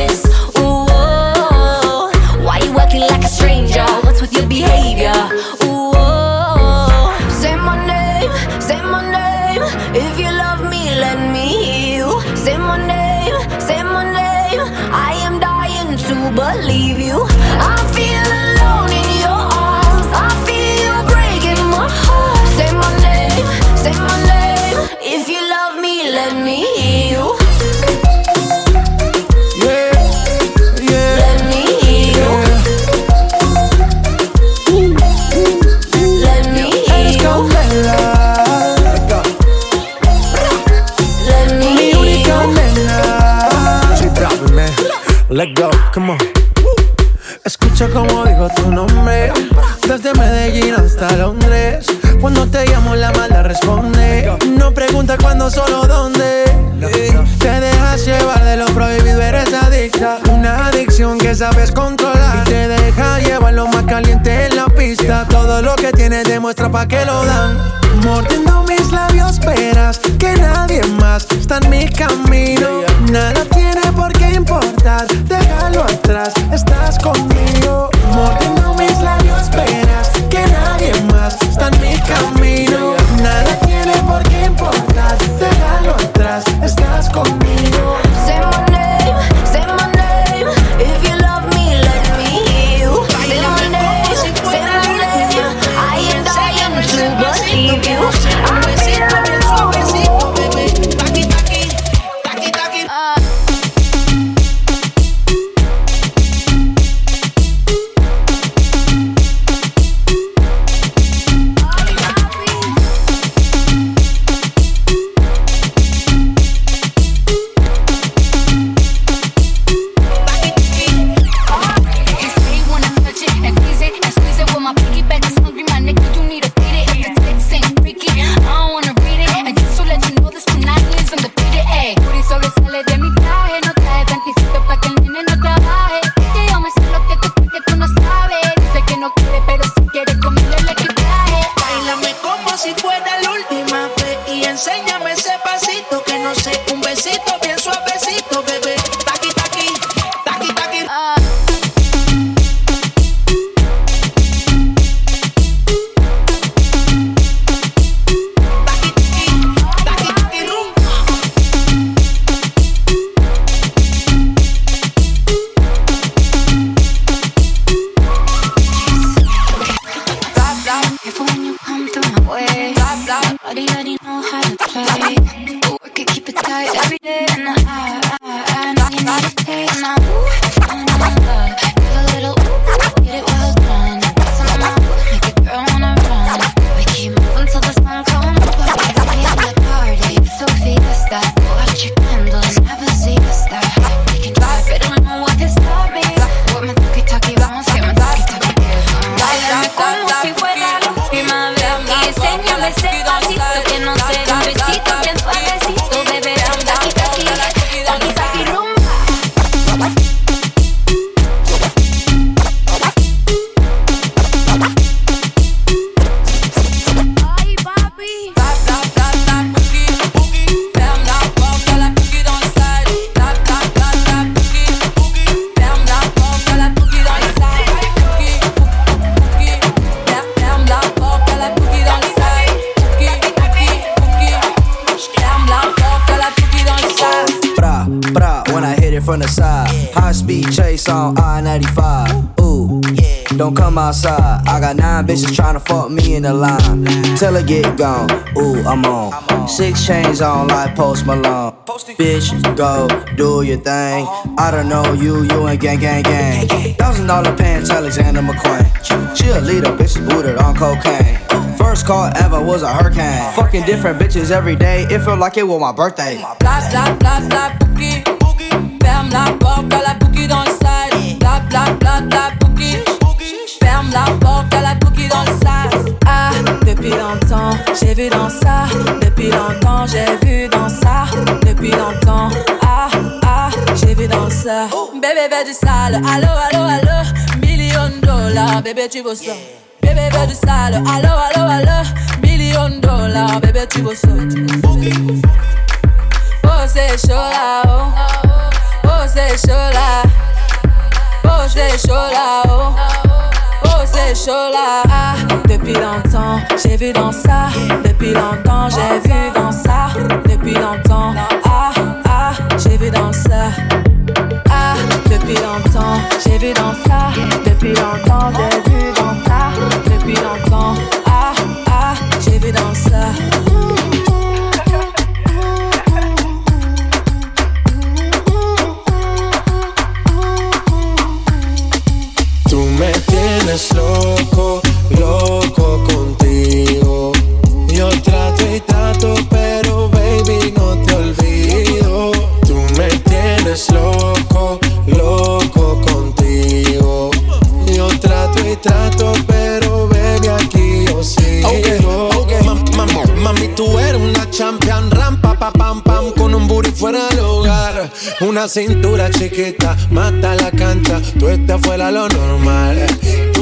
this buscando solo dónde. Sí. Te dejas llevar de lo prohibido, eres adicta. Una adicción que sabes controlar. Y te deja llevar lo más caliente en la pista. Todo lo que tienes demuestra pa' que lo dan. Mordiendo mis labios, esperas que nadie más está en mi camino. Nada tiene por qué importar, déjalo atrás, estás conmigo. Outside. I got nine bitches trying to fuck me in the line. Till I get gone. Ooh, I'm on. Six chains on like Post Malone. Bitch, go do your thing. I don't know you, you ain't gang, gang, gang. Thousand dollar pants, Alexander McQueen. Cheerleader, bitches booted on cocaine. First call ever was a hurricane. Fucking different bitches every day. It felt like it was my birthday. Bla bla bla bla boogie. Ferme la porte, à la boogie dans le side. Bla bla bla bla boogie. ferme la porte à la bougie dans le sas. Ah, depuis longtemps, j'ai vu dans ça. Depuis longtemps, j'ai vu dans ça. Depuis longtemps, ah, ah, j'ai vu dans ça. Bébé veut du sale, allo, allo, allo. Million dollars, bébé, tu veux ça. Bébé veut du sale, allo, allo, allo. Million dollars, bébé, tu veux ça. Oh, c'est chaud là, oh. Oh, c'est chaud là. Oh, c'est chaud là, oh c'est chaud là. Ah, depuis longtemps, j'ai vu dans ça. Depuis longtemps, j'ai vu dans ça. Depuis longtemps, ah, ah, j'ai vu dans ça. Ah, depuis longtemps, j'ai vu dans ça. Depuis longtemps, j'ai vu dans ça. Depuis longtemps, loco, loco contigo. Yo trato y trato, pero baby no te olvido. Tú me tienes loco, loco contigo. Yo trato y trato, pero baby aquí yo sigo. Okay, okay. mami, tú eres una champion rampa pa pam pam con un booty fuera del hogar. Una cintura chiquita, mata la cancha, tú estás fuera lo normal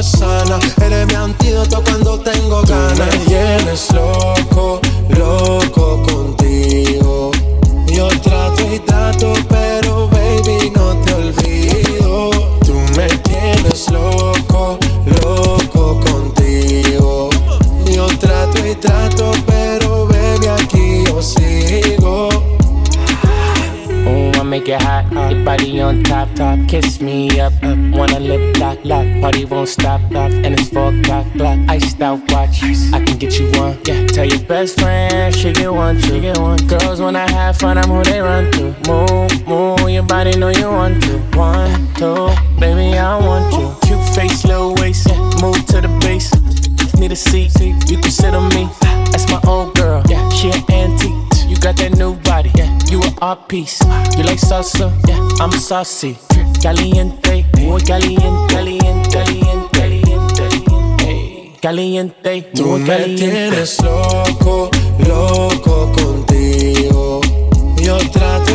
me sana. Eres mi antídoto cuando tengo ganas loco, loco contigo. Yo trato y trato, pero baby no te olvido. Tú me tienes loco, loco contigo. Yo trato y trato, pero Make hot, your body on top, top. Kiss me up, up. Wanna lip lock, lock. Party won't stop, stop. And it's four o'clock, clock. Iced out watch. I can get you one. Yeah, tell your best friend she get one, she get one. Girls when I have fun, I'm who they run to. Move, move, your body know you want to. One, two, baby I want you. Cute face, little waist, move to the base. Need a seat, you can sit on me. That's my old girl, yeah, she an antique. You got that new body, yeah, you an art piece. You like salsa, yeah, I'm saucy. Caliente, muy caliente, caliente, caliente, caliente. Caliente, Tú muy me tienes loco, loco contigo. Yo trato,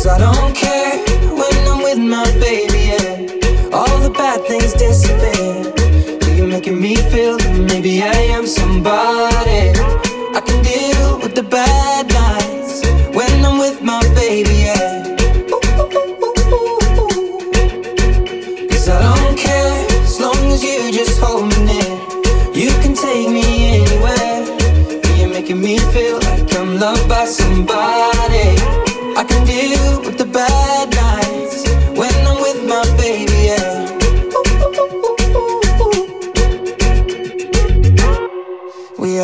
Cause I don't care when I'm with my baby, yeah. All the bad things disappear. You're making me feel that maybe I am somebody. I can deal with the bad nights when I'm with my baby, yeah. Cause I don't care as long as you just hold me near. You can take me anywhere. You're making me feel like I'm loved by somebody. I can deal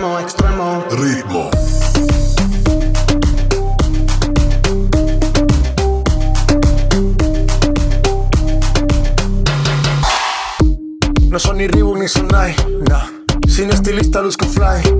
Extremo, extremo, extremo. Ritmo. No son ni Reebok ni Sonai, nah. Sin estilista luzco fly.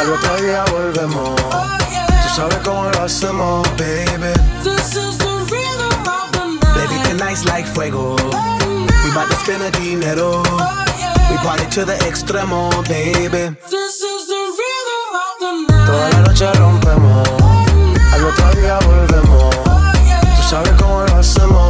al otro día volvemos. Tú sabes cómo lo hacemos, baby. Baby, tonight's like fuego. We bout to spend a dinero. We party to the extremo, baby. This is the rhythm of the night. Toda la noche rompemos, al otro día volvemos. Tú sabes cómo lo hacemos,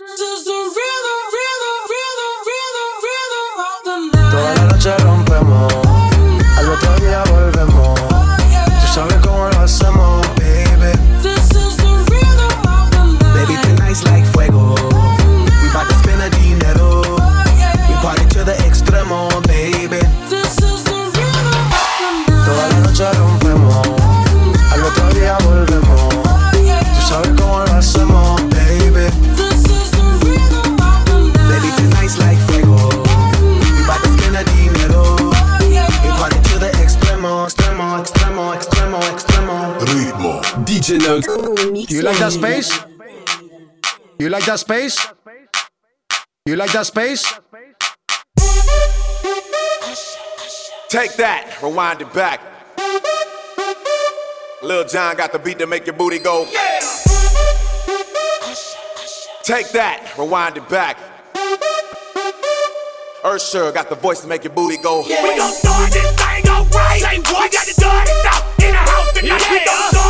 DJ You like that space? You like that space? You like that space? Take that, rewind it back. Lil Jon got the beat to make your booty go. Take that, rewind it back. Usher got the voice to make your booty go. We gon' start this thing alright. Say what? We got the dirty stuff in the house tonight. We gon'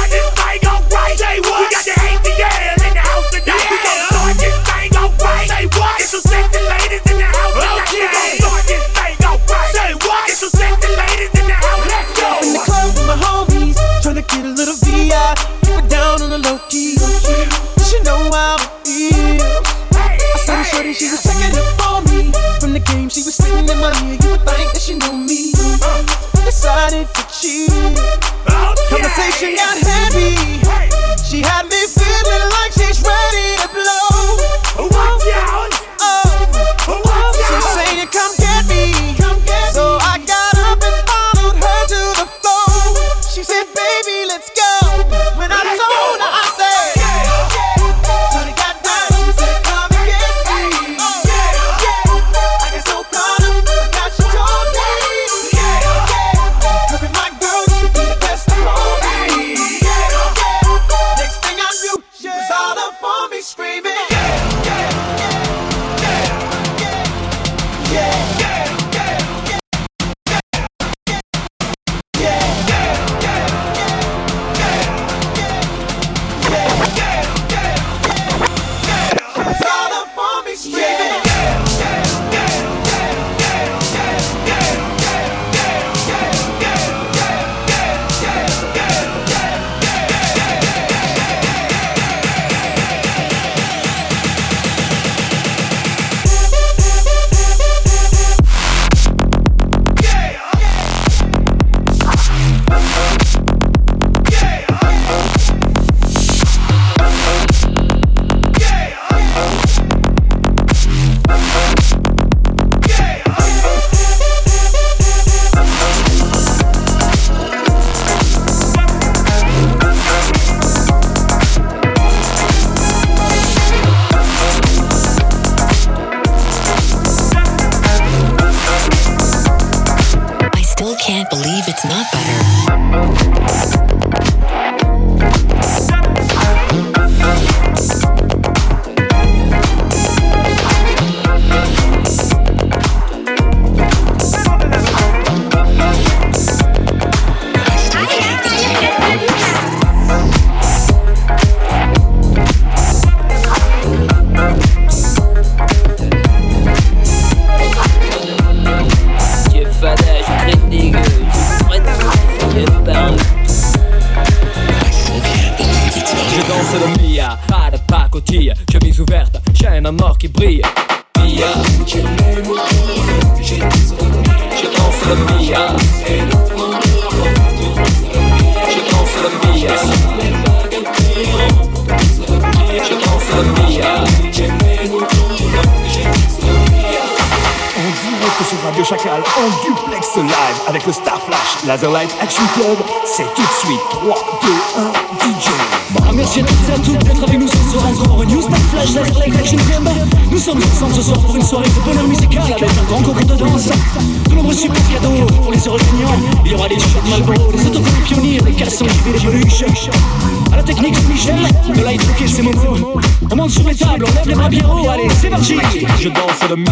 On monte sur les tables, on lève les bras bien haut. Allez, c'est parti. Je danse le Mia.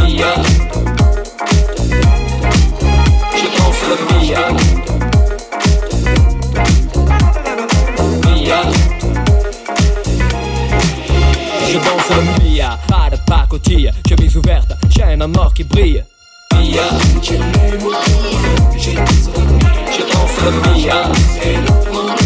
Mia. Je danse le Mia. Mia. Je danse le Mia. Pas de pacotille, chemise ouverte, chaîne en or qui brille. Mia. Je danse le Mia. Je danse le Mia.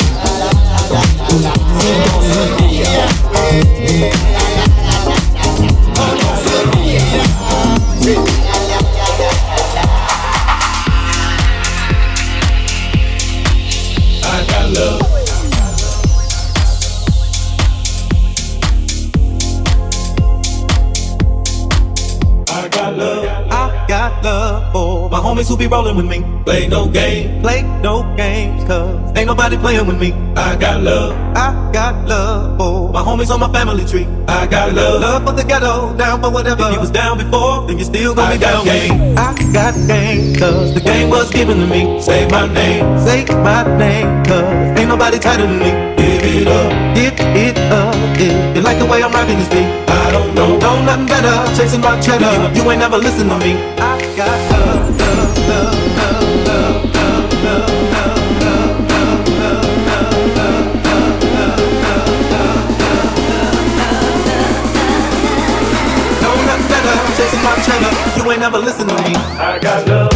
rolling with me. Play no game. Play no games, cause ain't nobody playing with me. I got love. I got love for my homies on my family tree. I got love. Love for the ghetto, down for whatever. If you was down before, then you still gonna I be got down with me. game. I got game, cause the game was given to me. Say my name. Say my name, cause ain't nobody tighter than me. Give it up. Give it up, if you like the way I'm rocking this beat. I don't know. Know nothing better, chasing my cheddar. You ain't never listen to me. I got love, ain't never listen to me. I got love.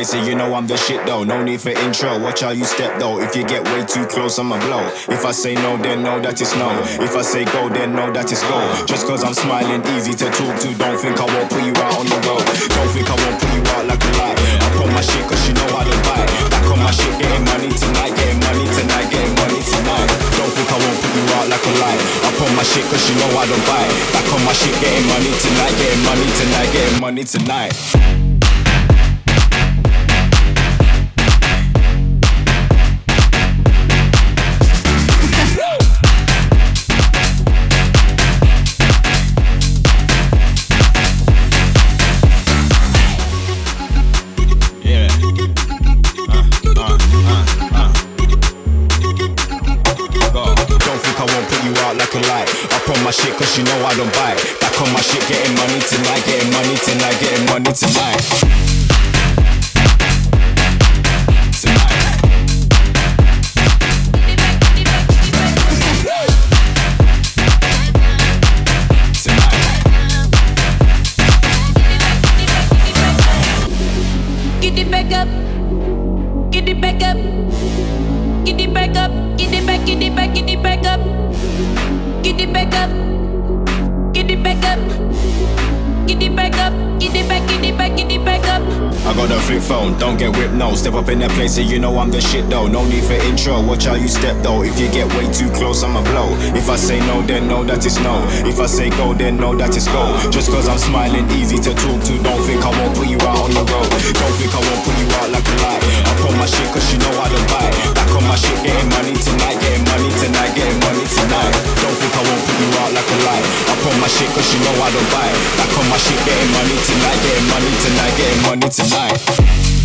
Place, and you know I'm the shit though. No need for intro, watch how you step though. If you get way too close, I'ma blow. If I say no, then know that it's no. If I say go, then know that it's go. Just cause I'm smiling, easy to talk to. Don't think I won't put you out on the road. Don't think I won't put you out like a lie. I put my shit cause you know how to buy. Back on my shit, getting money tonight, you out like a lie. I put my shit cause you know I don't buy. Back on my shit, getting money tonight, getting money tonight, getting money tonight. My shit cause you know I don't it. Back on my shit, getting money tonight, getting money tonight, getting money tonight. Don't get whipped, no. Step up in that place and you know I'm the shit though. No need for intro, watch how you step though. If you get way too close, I'ma blow. If I say no, then know that it's no. If I say go, then know that it's go. Just cause I'm smiling, easy to talk to. Don't think I won't put you out on the road. Don't think I won't put you out like a lie. I put my shit cause you know I don't buy. Back on my shit, getting money tonight, getting money tonight, getting money tonight. Don't think I won't put you out like a lie. I put my shit cause you know I don't buy. Back on my shit, getting money tonight, getting money tonight, getting money tonight.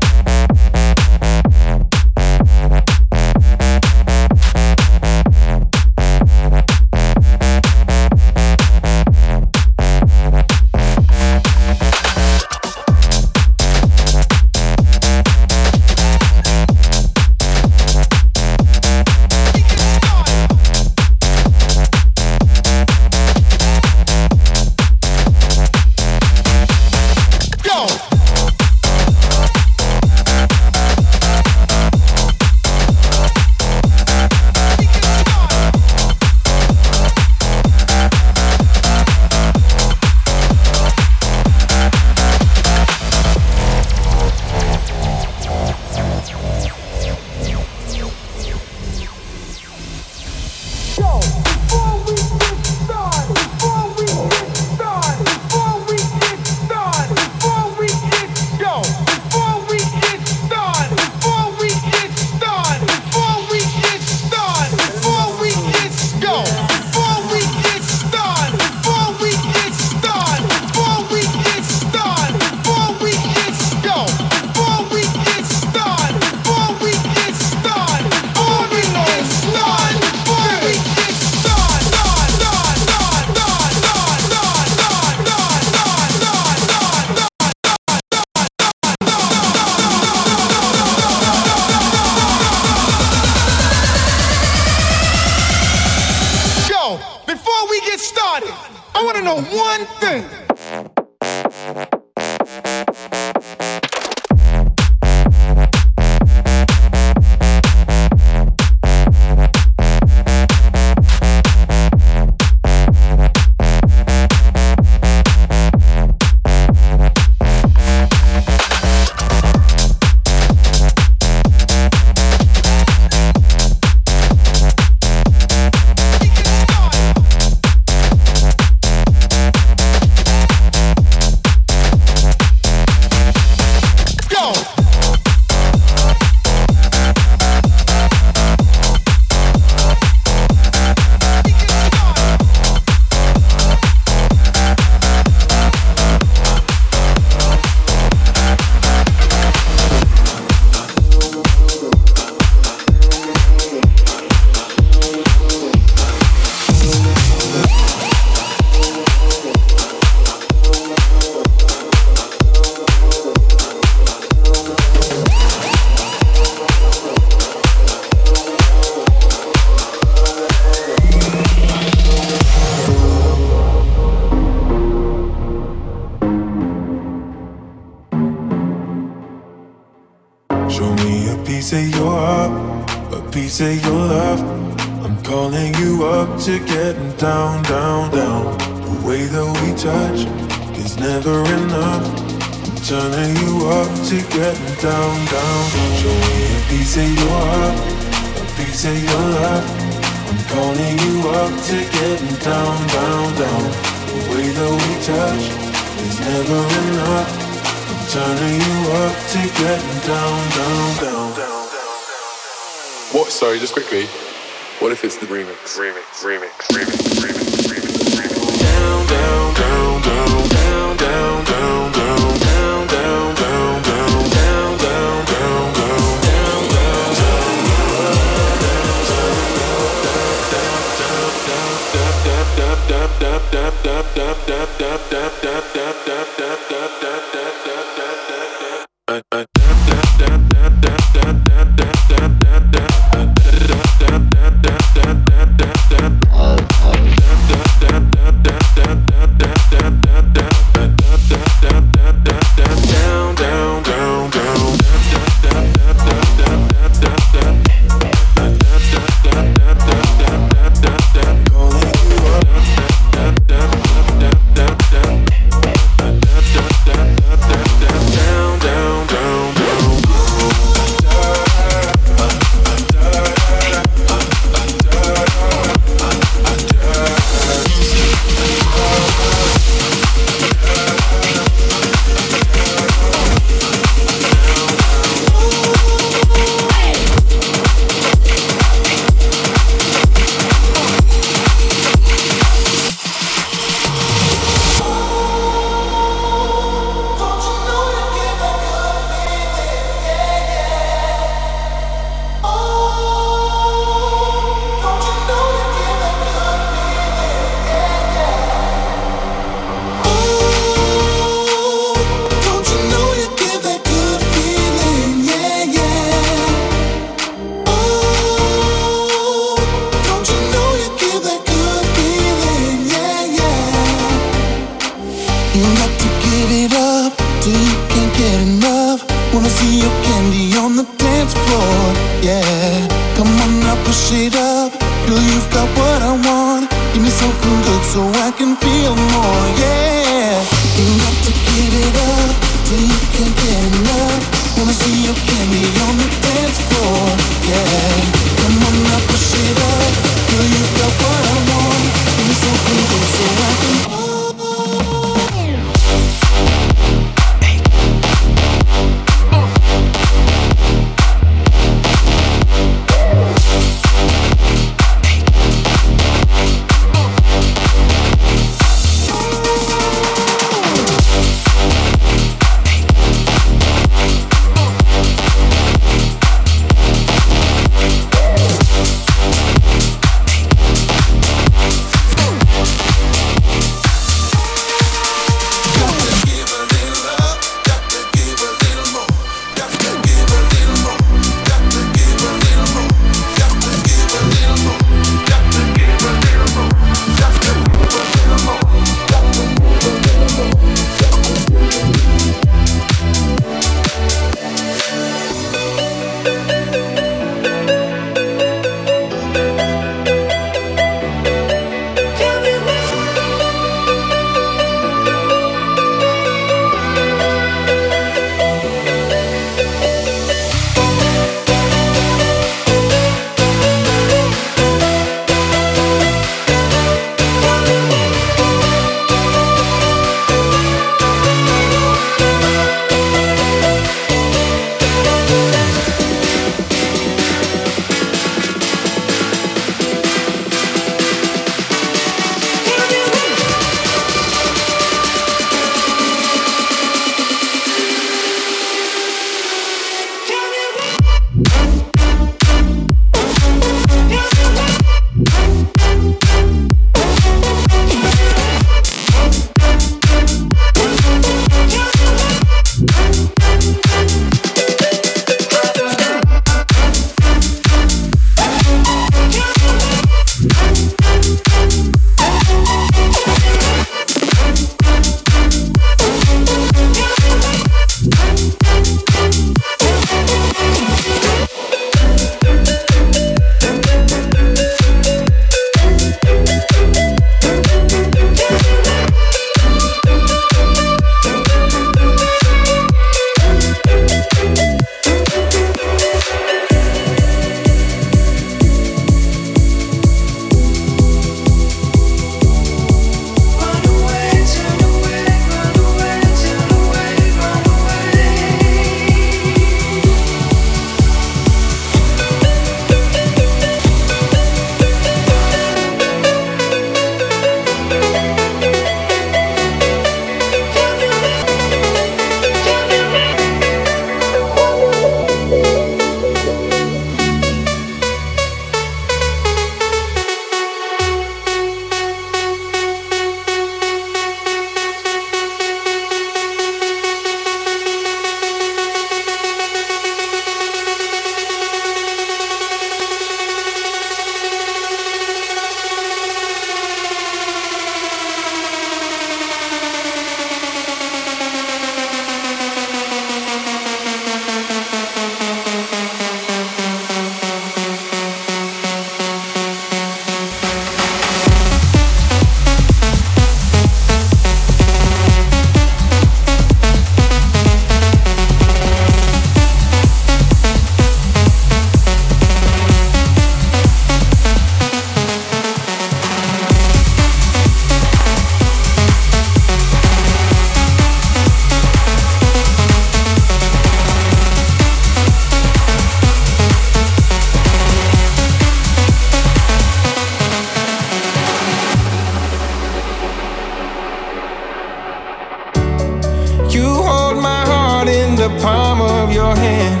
your hand.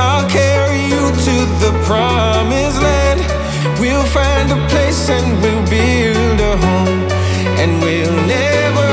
I'll carry you to the promised land. We'll find a place and we'll build a home, and we'll never.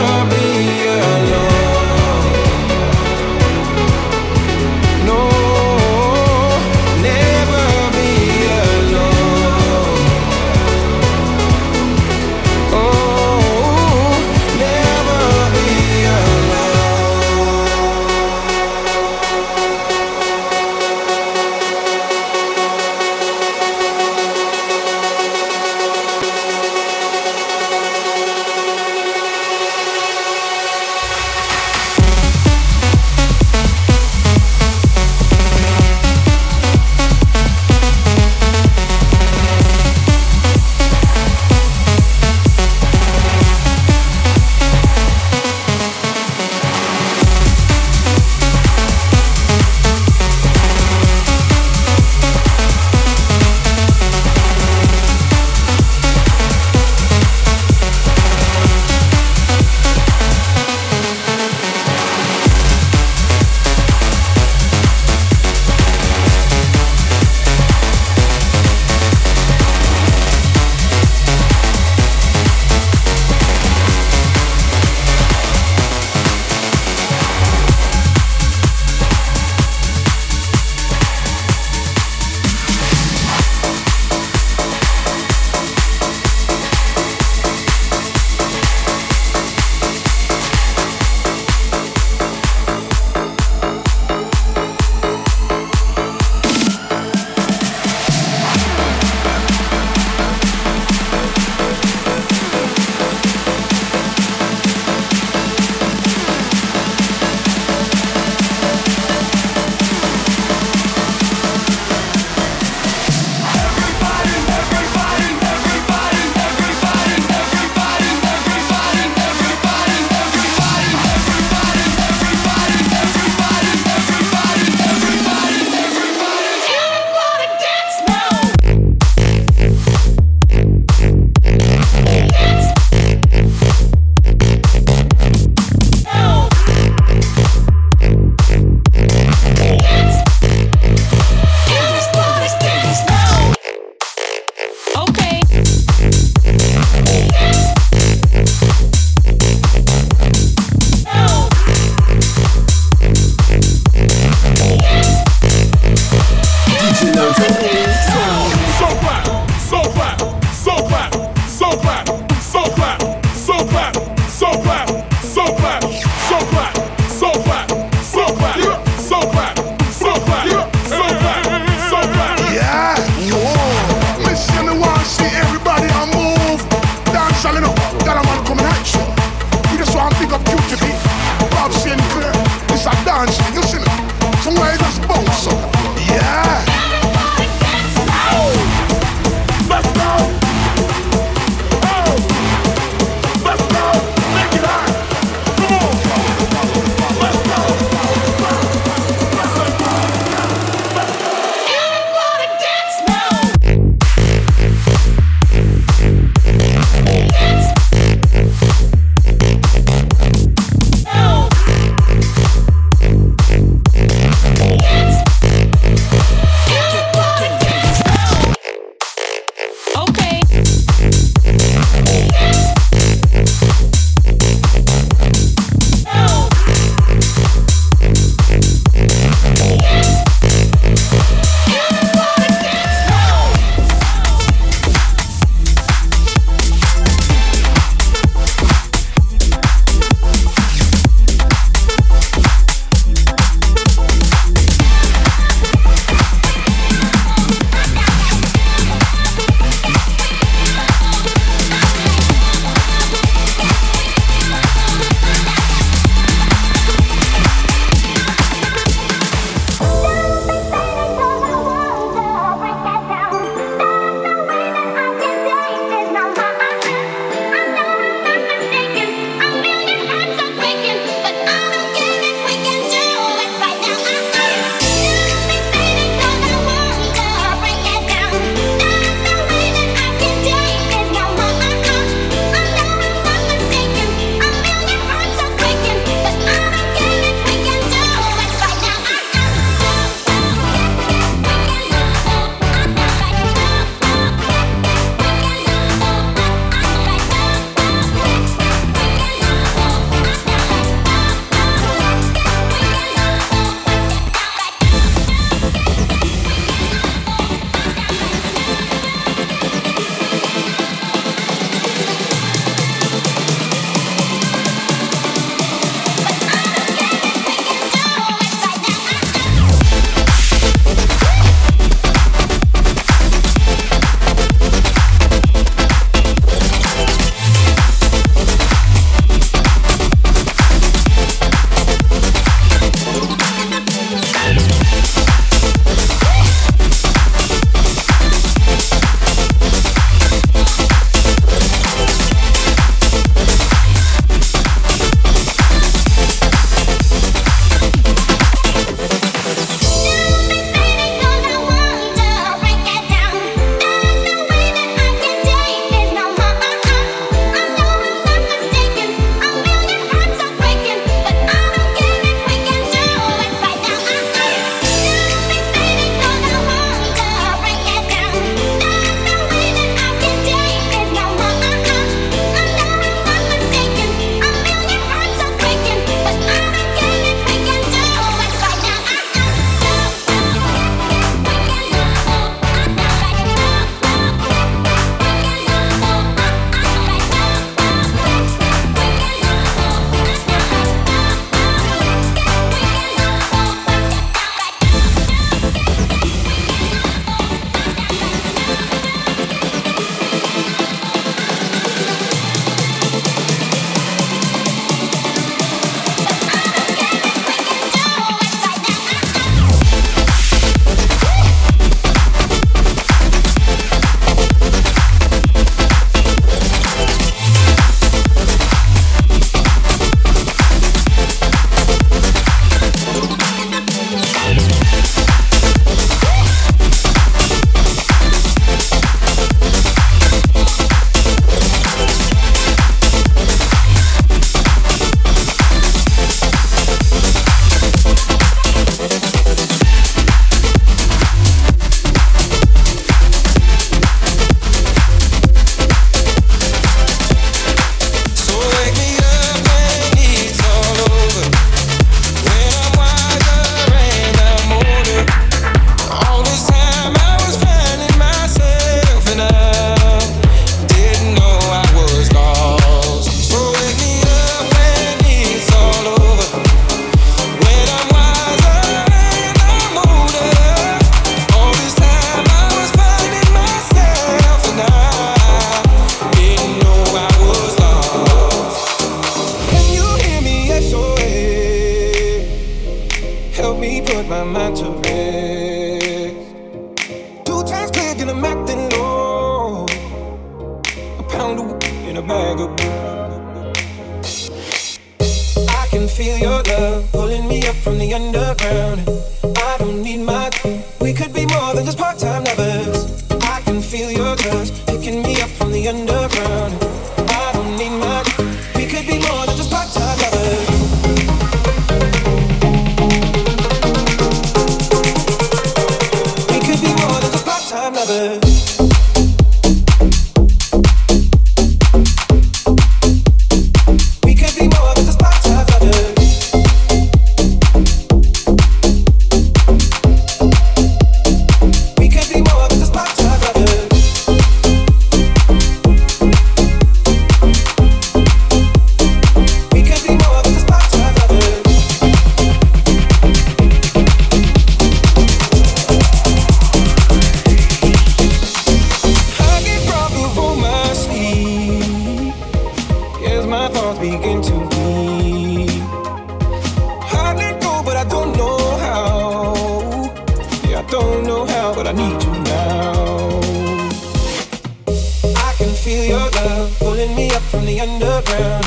feel your love pulling me up from the underground.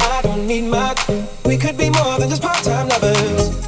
I don't need my. We could be more than just part time lovers.